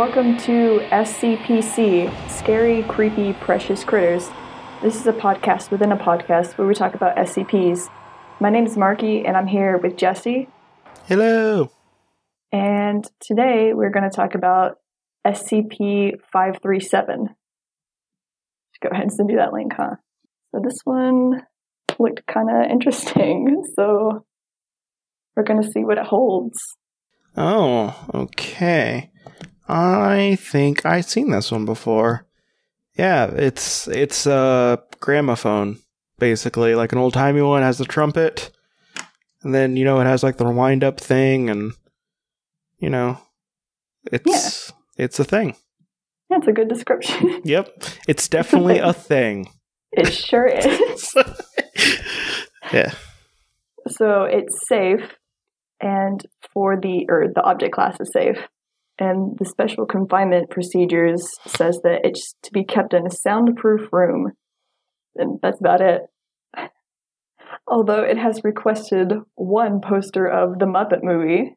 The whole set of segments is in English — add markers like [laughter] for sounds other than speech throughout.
Welcome to SCPC Scary, Creepy, Precious Critters. This is a podcast within a podcast where we talk about SCPs. My name is Marky, and I'm here with Jesse. Hello. And today we're going to talk about SCP 537. Go ahead and send you that link, huh? So this one looked kind of interesting. [laughs] So we're going to see what it holds. Oh, okay. I think I've seen this one before. Yeah, it's it's a gramophone, basically, like an old timey one has the trumpet, and then you know it has like the wind up thing, and you know, it's it's a thing. That's a good description. [laughs] Yep, it's definitely a [laughs] thing. it sure [laughs] is. yeah. So it's safe, and for the or the object class is safe, and the special confinement procedures says that it's to be kept in a soundproof room, and that's about it. Although it has requested one poster of the Muppet movie,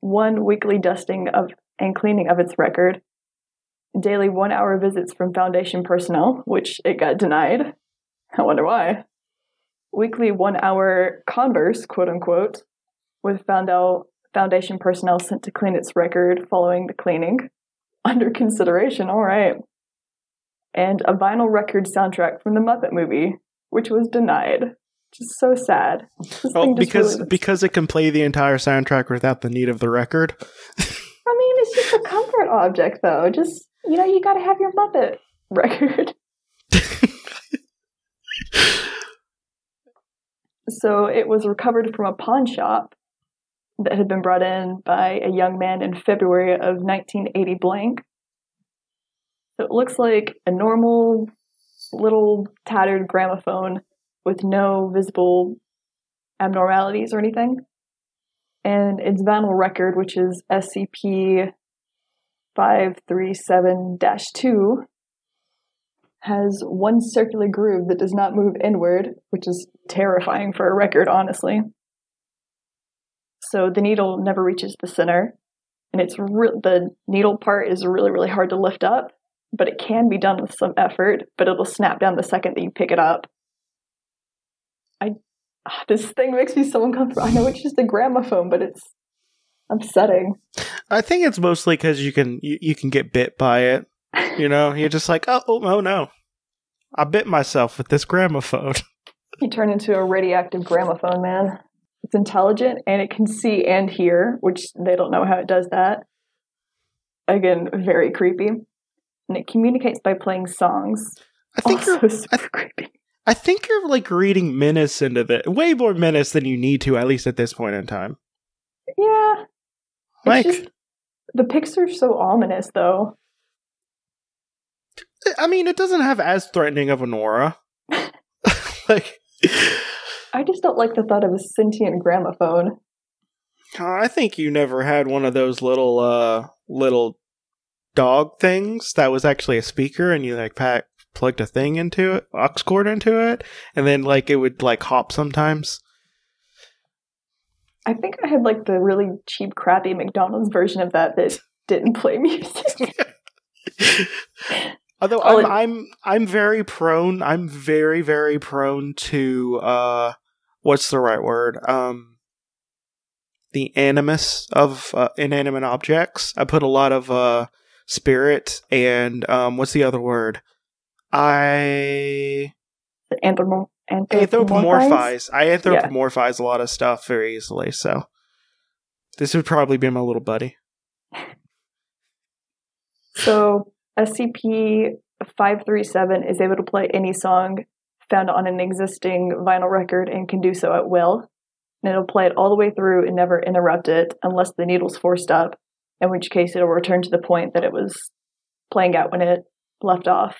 one weekly dusting of and cleaning of its record, daily one-hour visits from Foundation personnel, which it got denied. I wonder why weekly one hour converse, quote unquote, with Foundel Foundation personnel sent to clean its record following the cleaning. [laughs] Under consideration, all right. And a vinyl record soundtrack from the Muppet movie, which was denied. Just so sad. This Oh, because really- because it can play the entire soundtrack without the need of the record. I mean, it's just a comfort object, though. Just you know, you got to have your Muppet [laughs] record. [laughs] So it was recovered from a pawn shop that had been brought in by a young man in February of 1980 blank. So it looks like a normal little tattered gramophone with no visible abnormalities or anything. And its vinyl record, which is SCP 537 2, has one circular groove that does not move inward, which is terrifying for a record, honestly. So the needle never reaches the center, and it's re- the needle part is really really hard to lift up, but it can be done with some effort. But it'll snap down the second that you pick it up. I ah, this thing makes me so uncomfortable. I know it's just a gramophone, but it's upsetting. I think it's mostly because you can you, you can get bit by it. You know, you're just like, oh, oh, oh no, I bit myself with this gramophone. You turn into a radioactive gramophone, man. It's intelligent and it can see and hear, which they don't know how it does that. Again, very creepy. And it communicates by playing songs. I think also you're super [laughs] creepy. I think you're like reading menace into the way more menace than you need to, at least at this point in time. Yeah. Like, just, the pics are so ominous, though. I mean, it doesn't have as threatening of an aura. [laughs] [laughs] like, I just don't like the thought of a sentient gramophone. I think you never had one of those little uh little dog things that was actually a speaker, and you like pack plugged a thing into it, aux cord into it, and then like it would like hop sometimes. I think I had like the really cheap, crappy McDonald's version of that that didn't play [laughs] music. [laughs] Although I'm, I'm I'm very prone. I'm very very prone to uh, what's the right word? Um, the animus of uh, inanimate objects. I put a lot of uh spirit and um, what's the other word? I anthropomorphize. I anthropomorphize a lot of stuff very easily. So this would probably be my little buddy. So SCP 537 is able to play any song found on an existing vinyl record and can do so at will. And it'll play it all the way through and never interrupt it unless the needle's forced up, in which case it'll return to the point that it was playing at when it left off.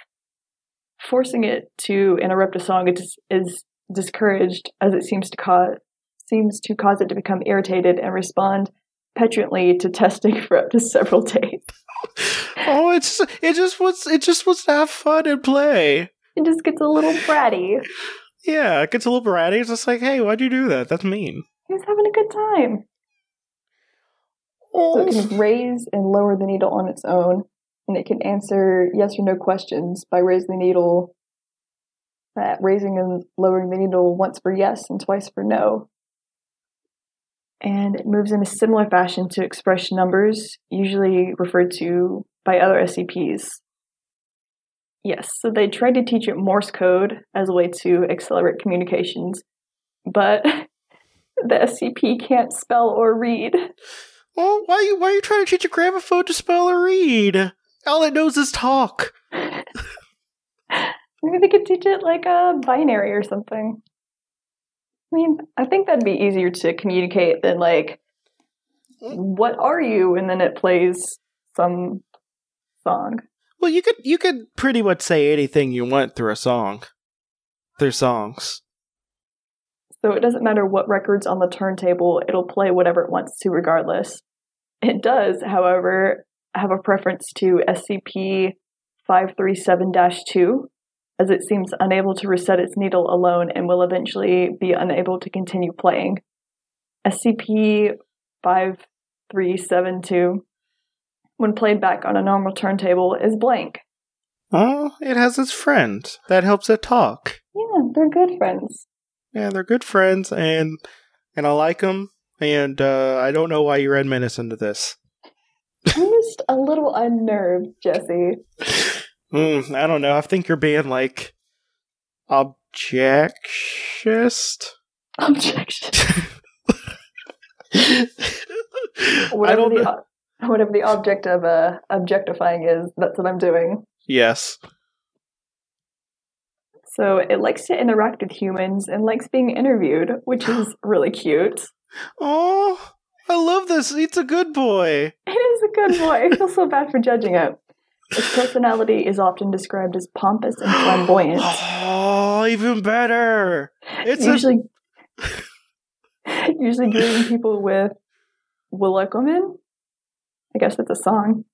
Forcing it to interrupt a song is, is discouraged as it seems to cause seems to cause it to become irritated and respond petulantly to testing [laughs] for up to several days. [laughs] oh, it's it just wants it just wants to have fun and play. It just gets a little bratty. Yeah, it gets a little bratty. It's just like, hey, why'd you do that? That's mean. He was having a good time. So it Oh. can raise and lower the needle on its own, and it can answer yes or no questions by raising the needle, uh, raising and lowering the needle once for yes and twice for no. And it moves in a similar fashion to express numbers, usually referred to by other SCPs. Yes, so they tried to teach it Morse code as a way to accelerate communications, but [laughs] the SCP can't spell or read. Well, why you why are you trying to teach a gramophone to spell or read? All it knows is talk. [laughs] Maybe they could teach it like a binary or something. I mean, I think that'd be easier to communicate than like, mm. what are you? And then it plays some song. Well, you could you could pretty much say anything you want through a song. Through songs. So it doesn't matter what record's on the turntable, it'll play whatever it wants to regardless. It does, however, have a preference to SCP 537 2, as it seems unable to reset its needle alone and will eventually be unable to continue playing. SCP 5372, when played back on a normal turntable, is blank. Oh, it has its friend that helps it talk. Yeah, they're good friends. Yeah, they're good friends, and and I like them. And uh, I don't know why you read Menace into this. I'm just a little unnerved, Jesse. Mm, I don't know. I think you're being like objectionist. Objection. [laughs] I don't know. [laughs] whatever the object of uh, objectifying is, that's what I'm doing. Yes. So it likes to interact with humans and likes being interviewed, which [gasps] is really cute. Oh, I love this. It's a good boy. [laughs] It is a good boy. I feel so bad for judging it. Its personality is often described as pompous and [gasps] flamboyant. Oh, even better. It's a usually, [laughs] usually greeting people with "Welcome." I guess it's a song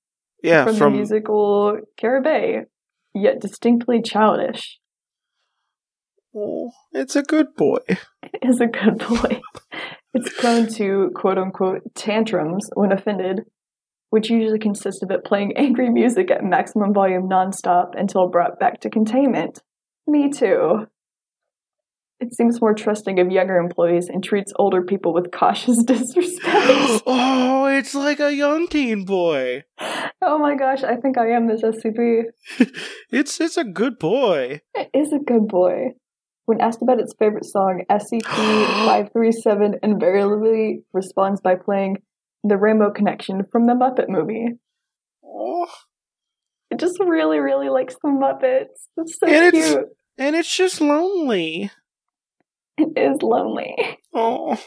yeah from, from the musical Cabaret, yet distinctly childish. Oh, it's a good boy. It is a good boy. It's prone to quote unquote tantrums when offended, which usually consist of it playing [laughs] angry music at maximum volume nonstop until brought back to containment. Me too. It seems more trusting of younger employees and treats older people with cautious [laughs] disrespect. [gasps] oh, it's like a young teen boy. oh my gosh, I think I am this [laughs] SCP. It's it's a good boy. It is a good boy. When asked about its favorite song, SCP-537 [gasps] invariably responds by playing The Rainbow Connection from the Muppet movie. Oh, It just really, really likes the Muppets. It's so And cute. it's- and it's just lonely. It [laughs] is lonely. Oh,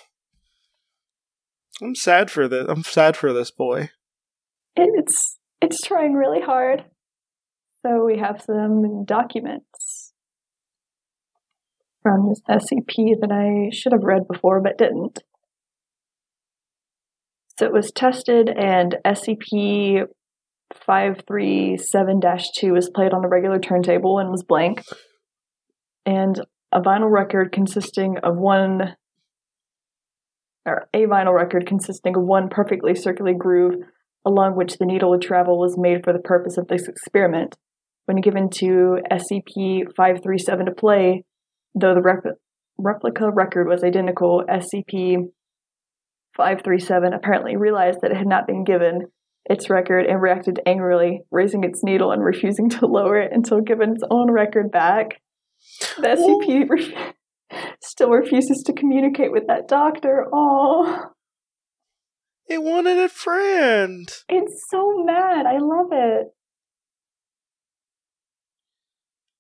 I'm sad for this. I'm sad for this boy. It's it's trying really hard. So we have some documents from this SCP that I should have read before but didn't. So it was tested and SCP 537 2 was played on a regular turntable and was blank. And a vinyl record consisting of one, or a vinyl record consisting of one perfectly circular groove along which the needle would travel was made for the purpose of this experiment. When given to SCP 537 to play, though the rep- replica record was identical, SCP 537 apparently realized that it had not been given its record and reacted angrily, raising its needle and refusing to lower it until given its own record back. The SCP re- [laughs] still refuses to communicate with that doctor. Oh, It wanted a friend. it's so mad. I love it.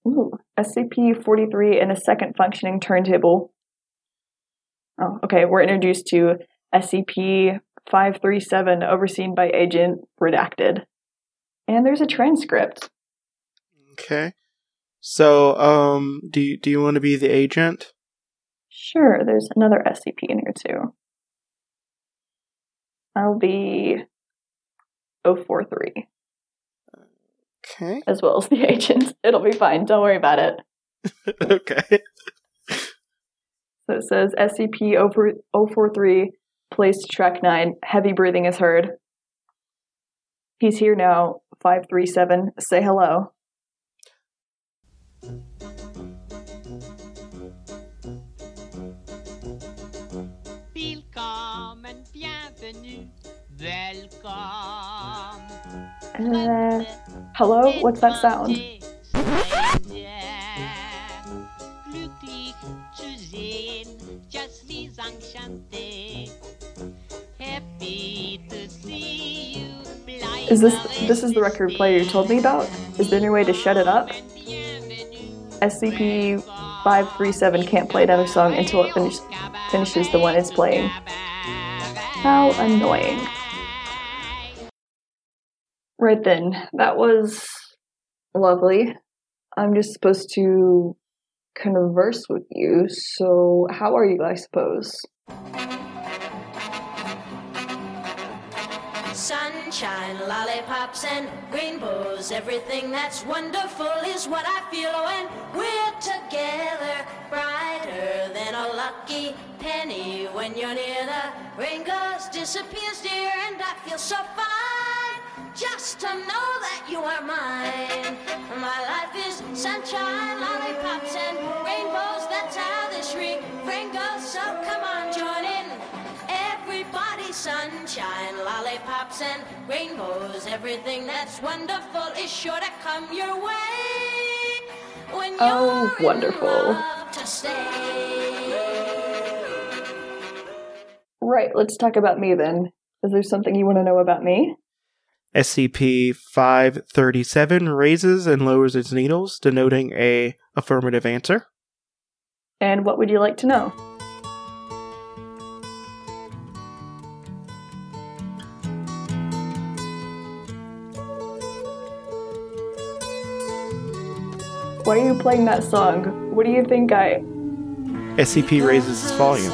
Ooh, SCP 43 and a second functioning turntable. Oh, okay. We're introduced to SCP 537, overseen by Agent Redacted. And there's a transcript. Okay. So, um, do you, do you want to be the agent? Sure, there's another SCP in here too. I'll be 043, Okay. as well as the [laughs] agent. It'll be fine. Don't worry about it. [laughs] okay. So it says SCP 043 plays to track 9. Heavy breathing is heard. He's here now. 537. Say hello. Hello? What's that sound? Is this this is the record player you told me about? Is there any way to shut it up? SCP 537 can't play another song until it finish, finishes the one it's playing. How annoying. Right then, that was lovely. I'm just supposed to converse with you, so how are you, I suppose? Sunshine, lollipops, and rainbows. Everything that's wonderful is what I feel oh, when we're together. Brighter than a lucky penny when you're near. The rain goes, disappears, dear, and I feel so fine. Just to know that you are mine. My life is sunshine, lollipops, and rainbows. That's how this refrain goes. So come on, join in. Everybody, sunshine, lollipops, and rainbows. Everything that's wonderful is sure to come your way. When Oh, wonderful. love to stay. Right, let's talk about me then. Is there something you want to know about me? SCP 537 raises and lowers its needles, denoting a affirmative answer. And what would you like to know? Why are you playing that song? What do you think I. SCP raises its volume.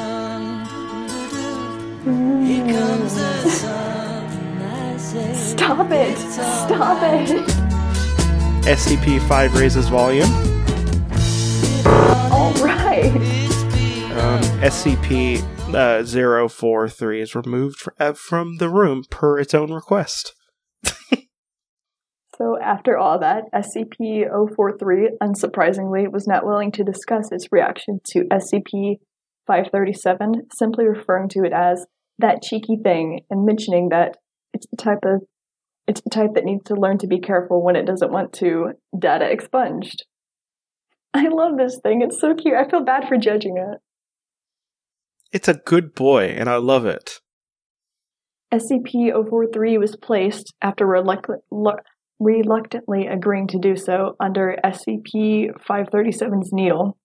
Mm-hmm. Stop it! Stop it! SCP 5 raises volume. Alright! Um, SCP uh, 043 is removed fr- uh, from the room per its own request. So, after all that, SCP 043, unsurprisingly, was not willing to discuss its reaction to SCP 537, simply referring to it as that cheeky thing and mentioning that it's the type of it's the type that needs to learn to be careful when it doesn't want to data expunged. I love this thing. It's so cute. I feel bad for judging it. It's a good boy, and I love it. SCP 043 was placed after reluct- lu- reluctantly agreeing to do so under SCP 537's needle.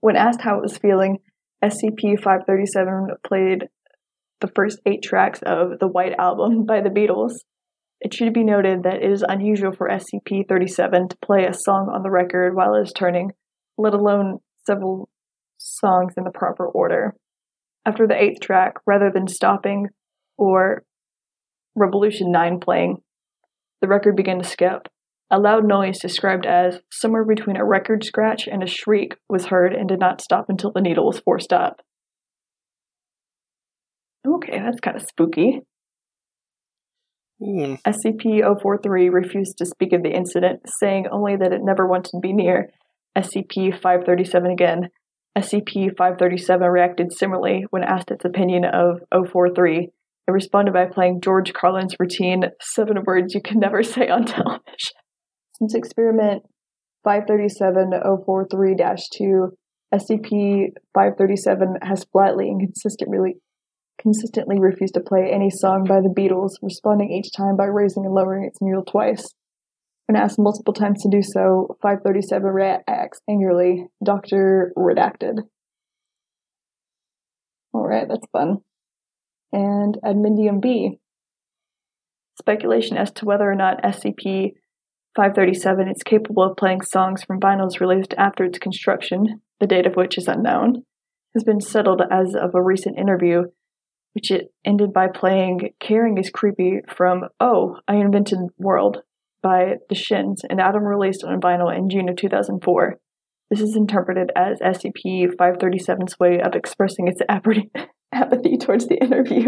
When asked how it was feeling, SCP 537 played the first eight tracks of the White Album by the Beatles. It should be noted that it is unusual for SCP 37 to play a song on the record while it is turning, let alone several songs in the proper order. After the eighth track, rather than stopping or Revolution 9 playing, the record began to skip. A loud noise described as somewhere between a record scratch and a shriek was heard and did not stop until the needle was forced up. Okay, that's kind of spooky. Hmm. Ooh, SCP 043 refused to speak of the incident, saying only that it never wanted to be near SCP 537 again. SCP 537 reacted similarly when asked its opinion of 043. It responded by playing George Carlin's routine, Seven Words You Can Never Say on Television. [laughs] Since experiment 537-043-2, SCP 537 has flatly and consistently consistently refused to play any song by the Beatles, responding each time by raising and lowering its needle twice. When asked multiple times to do so, 537 reacts angrily, Dr. Redacted. Alright, that's fun. And Addendum B. Speculation as to whether or not SCP 537 is capable of playing songs from vinyls released after its construction, the date of which is unknown, has been settled as of a recent interview which it ended by playing Caring is Creepy from Oh, I Invented World by The Shins, an album released on vinyl in June of 2004. This is interpreted as SCP 537's way of expressing its [laughs] apathy, towards the interview.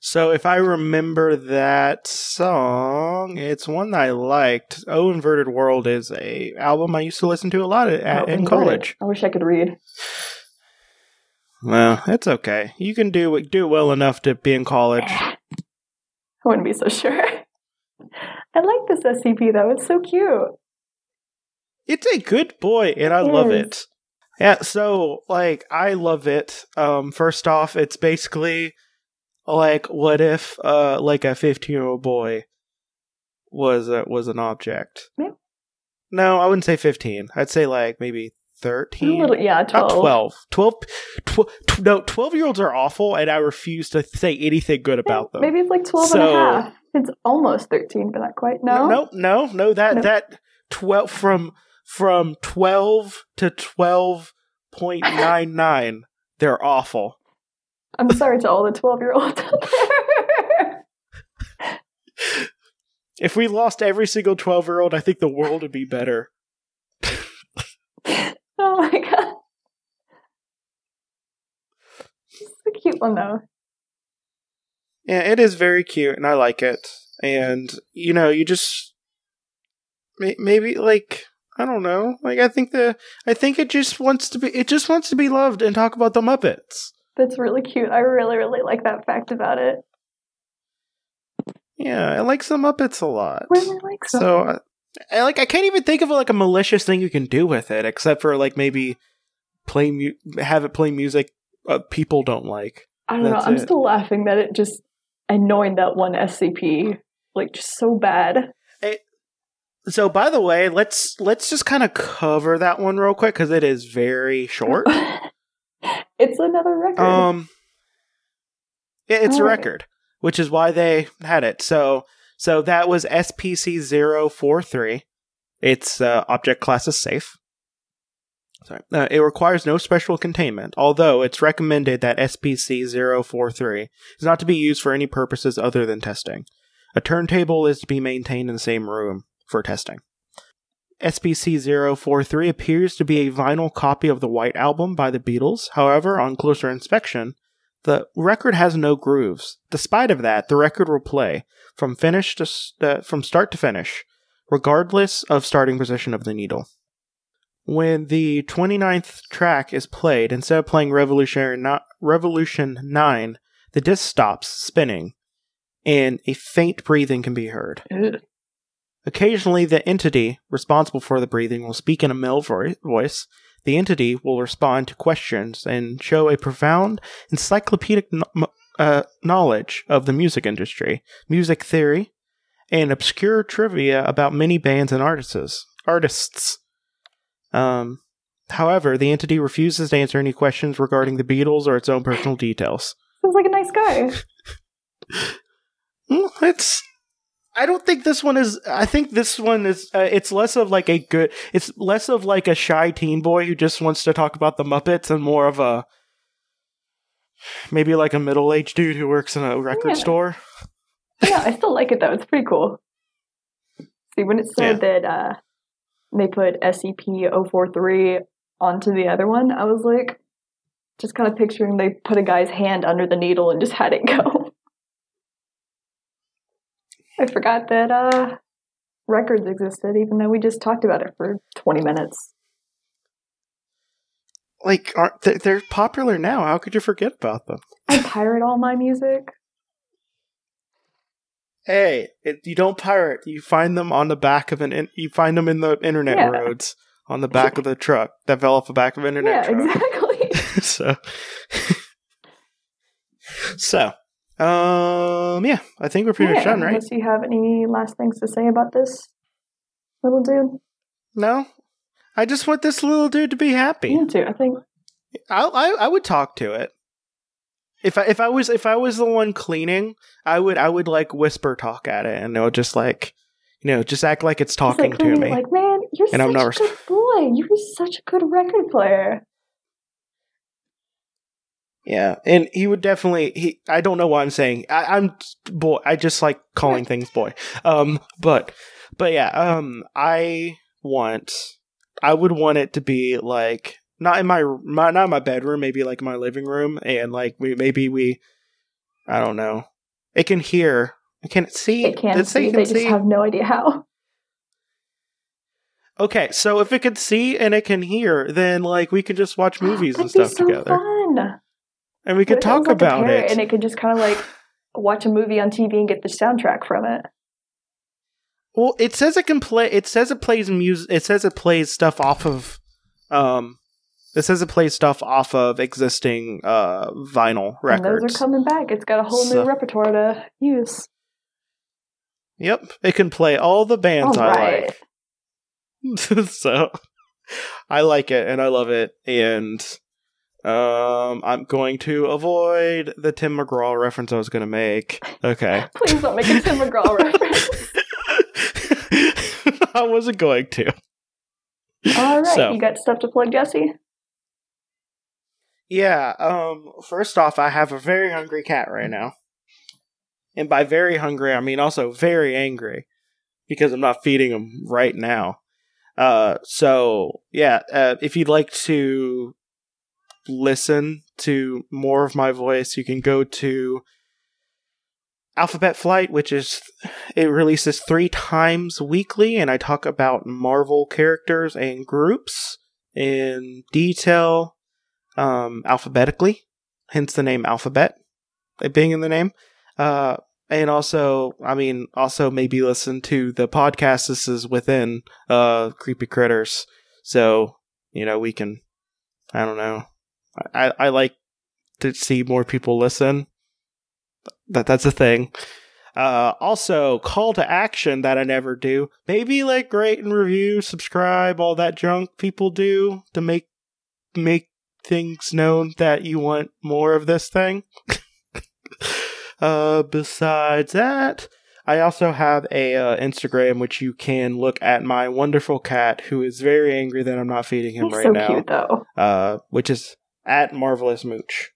So if I remember that song, it's one that I liked. Oh Inverted World is a album I used to listen to a lot at, Oh, in inverted. college. I wish I could read. Well, it's okay. You can do do well enough to be in college. I wouldn't be so sure. I like this SCP though. It's so cute. It's a good boy, and I love Yes. it. Yeah, so like I love it. Um, first off, it's basically like what if uh like a fifteen year old boy was a, was an object. Yeah. No, I wouldn't say fifteen. I'd say like maybe A thirteen. little, yeah, Not 12. 12. 12, tw- no, 12 year olds are awful, and I refuse to say anything good about them. Maybe it's like 12 and a half. It's almost 13, but not quite. No? no, no, no. That No. that twelve from from twelve to twelve point [laughs] nine nine. They're awful. I'm sorry to all the 12 year olds out there. If we lost every single twelve year old, I think the world would be better. [laughs] [laughs] oh my god. It's a cute one though. Yeah, it is very cute, and I like it. And you know, you just maybe like I don't know. Like I think the I think it just wants to be it just wants to be loved and talk about the Muppets. That's really cute. I really, really like that fact about it. Yeah, I like some Muppets a lot. Really like so. So, I, I like I can't even think of like a malicious thing you can do with it, except for like maybe play mu- have it play music uh, people don't like. I don't know. I'm it. still laughing that it just annoyed that one SCP like just so bad. So, by the way, let's let's just kind of cover that one real quick because it is very short. [laughs] it's another record. um, yeah, it's a Alright. record, which is why they had it. So, so that was SPC 043. Its uh, object class is safe. Sorry. Uh, it requires no special containment, although it's recommended that SPC 043 is not to be used for any purposes other than testing. A turntable is to be maintained in the same room for testing. SPC 043 appears to be a vinyl copy of the White Album by the Beatles. However, on closer inspection, the record has no grooves. Despite of that, the record will play from finish to uh, from start to finish, regardless of starting position of the needle. When the 29th track is played, instead of playing Revolutionary no- Revolution 9, the disc stops spinning, and a faint breathing can be heard. Ugh. Occasionally, the entity responsible for the breathing will speak in a male vo- voice. The entity will respond to questions and show a profound encyclopedic m- uh, knowledge of the music industry, music theory, and obscure trivia about many bands and artists. Artists. Um, however, the entity refuses to answer any questions regarding the Beatles or its own personal details. Sounds like a nice guy. [laughs] Well, it's. I don't think this one is. I think this one is. Uh, it's less of like a good. It's less of like a shy teen boy who just wants to talk about the Muppets, and more of a maybe like a middle aged dude who works in a record Yeah. store. yeah, I still like it though. It's pretty cool. See, when it said that uh, they put SCP 043 onto the other one, I was like, just kind of picturing they put a guy's hand under the needle and just had it go. I forgot that uh, records existed, even though we just talked about it for 20 minutes. Like, aren't they, they're popular now? How could you forget about them? I pirate all my music. Hey, it, you don't pirate. You find them on the back of an. In, you find them in the internet Yeah. roads on the back of the truck that fell off the back of an internet yeah, truck. exactly. [laughs] so [laughs] so um yeah i think we're pretty much done right Unless you have any last things to say about this little dude. no i just want this little dude to be happy Me too. I think I, I i would talk to it if i if i was if i was the one cleaning i would i would like whisper talk at it and it would just like you know just act like it's It's talking like, to me Like, man, you're And I'm such not a good boy. You're such a good record player. Yeah and he would definitely he i don't know what i'm saying I, i'm boy i just like calling things boy um but but yeah um i want i would want it to be like not in my, my not in my bedroom maybe like my living room and like we maybe we i don't know It can hear. It can see? It can Did it say see. it They can just have no idea how. Okay, so if it can see and it can hear, then like we could just watch [gasps] movies and That'd be stuff so together, fun. And we could What if it was talk like about it. and it could just kind of like watch a movie on TV and get the soundtrack from it. Well, it says it can play. It says it plays music. It says it plays stuff off of. Um, it says it plays stuff off of existing uh vinyl And those records. are coming back. It's got a whole So- new repertoire to use. Yep, it can play all the bands All I like. [laughs] so I like it and I love it and um I'm going to avoid the Tim McGraw reference I was going to make. Okay. [laughs] Please don't make a Tim McGraw [laughs] reference. I wasn't going to. All right, So- you got stuff to plug, Jesse? Yeah, um first off I have a very hungry cat right now. And by very hungry I mean also very angry because I'm not feeding him right now. Uh so yeah, uh, if you'd like to listen to more of my voice, you can go to Alphabet Flight, which is it releases 3 times weekly and I talk about Marvel characters and groups in detail um, alphabetically, hence the name Alphabet, being in the name. Uh, and also, I mean, also maybe listen to the podcast this is within uh, Creepy Critters. So, you know, we can, I don't know. I, I like to see more people listen. That That's a thing. Uh, also, call to action that I never do. Maybe like rate and review, subscribe, all that junk people do to make make things known that you want more of this thing. [laughs] uh, besides that, I also have a uh, Instagram which you can look at my wonderful cat who is very angry that I'm not feeding him He's right so now. cute, though. Uh, which is at marvelous mooch.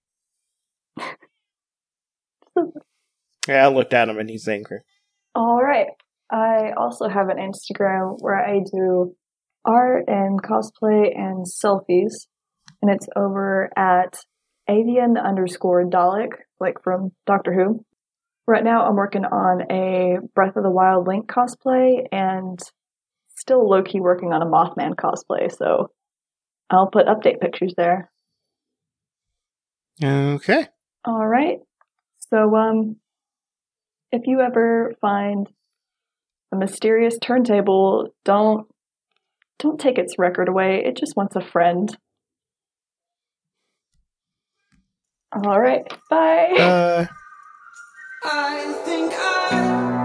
yeah, I looked at him and he's angry. All right. I also have an Instagram where I do art and cosplay and selfies, and it's over at avian underscore Dalek, like from Doctor Who. Right now, I'm working on a Breath of the Wild Link cosplay and still low key working on a Mothman cosplay, so I'll put update pictures there. Okay. All right. So, um, if you ever find a mysterious turntable, don't don't take its record away. It just wants a friend. All right. Bye. Uh, I think I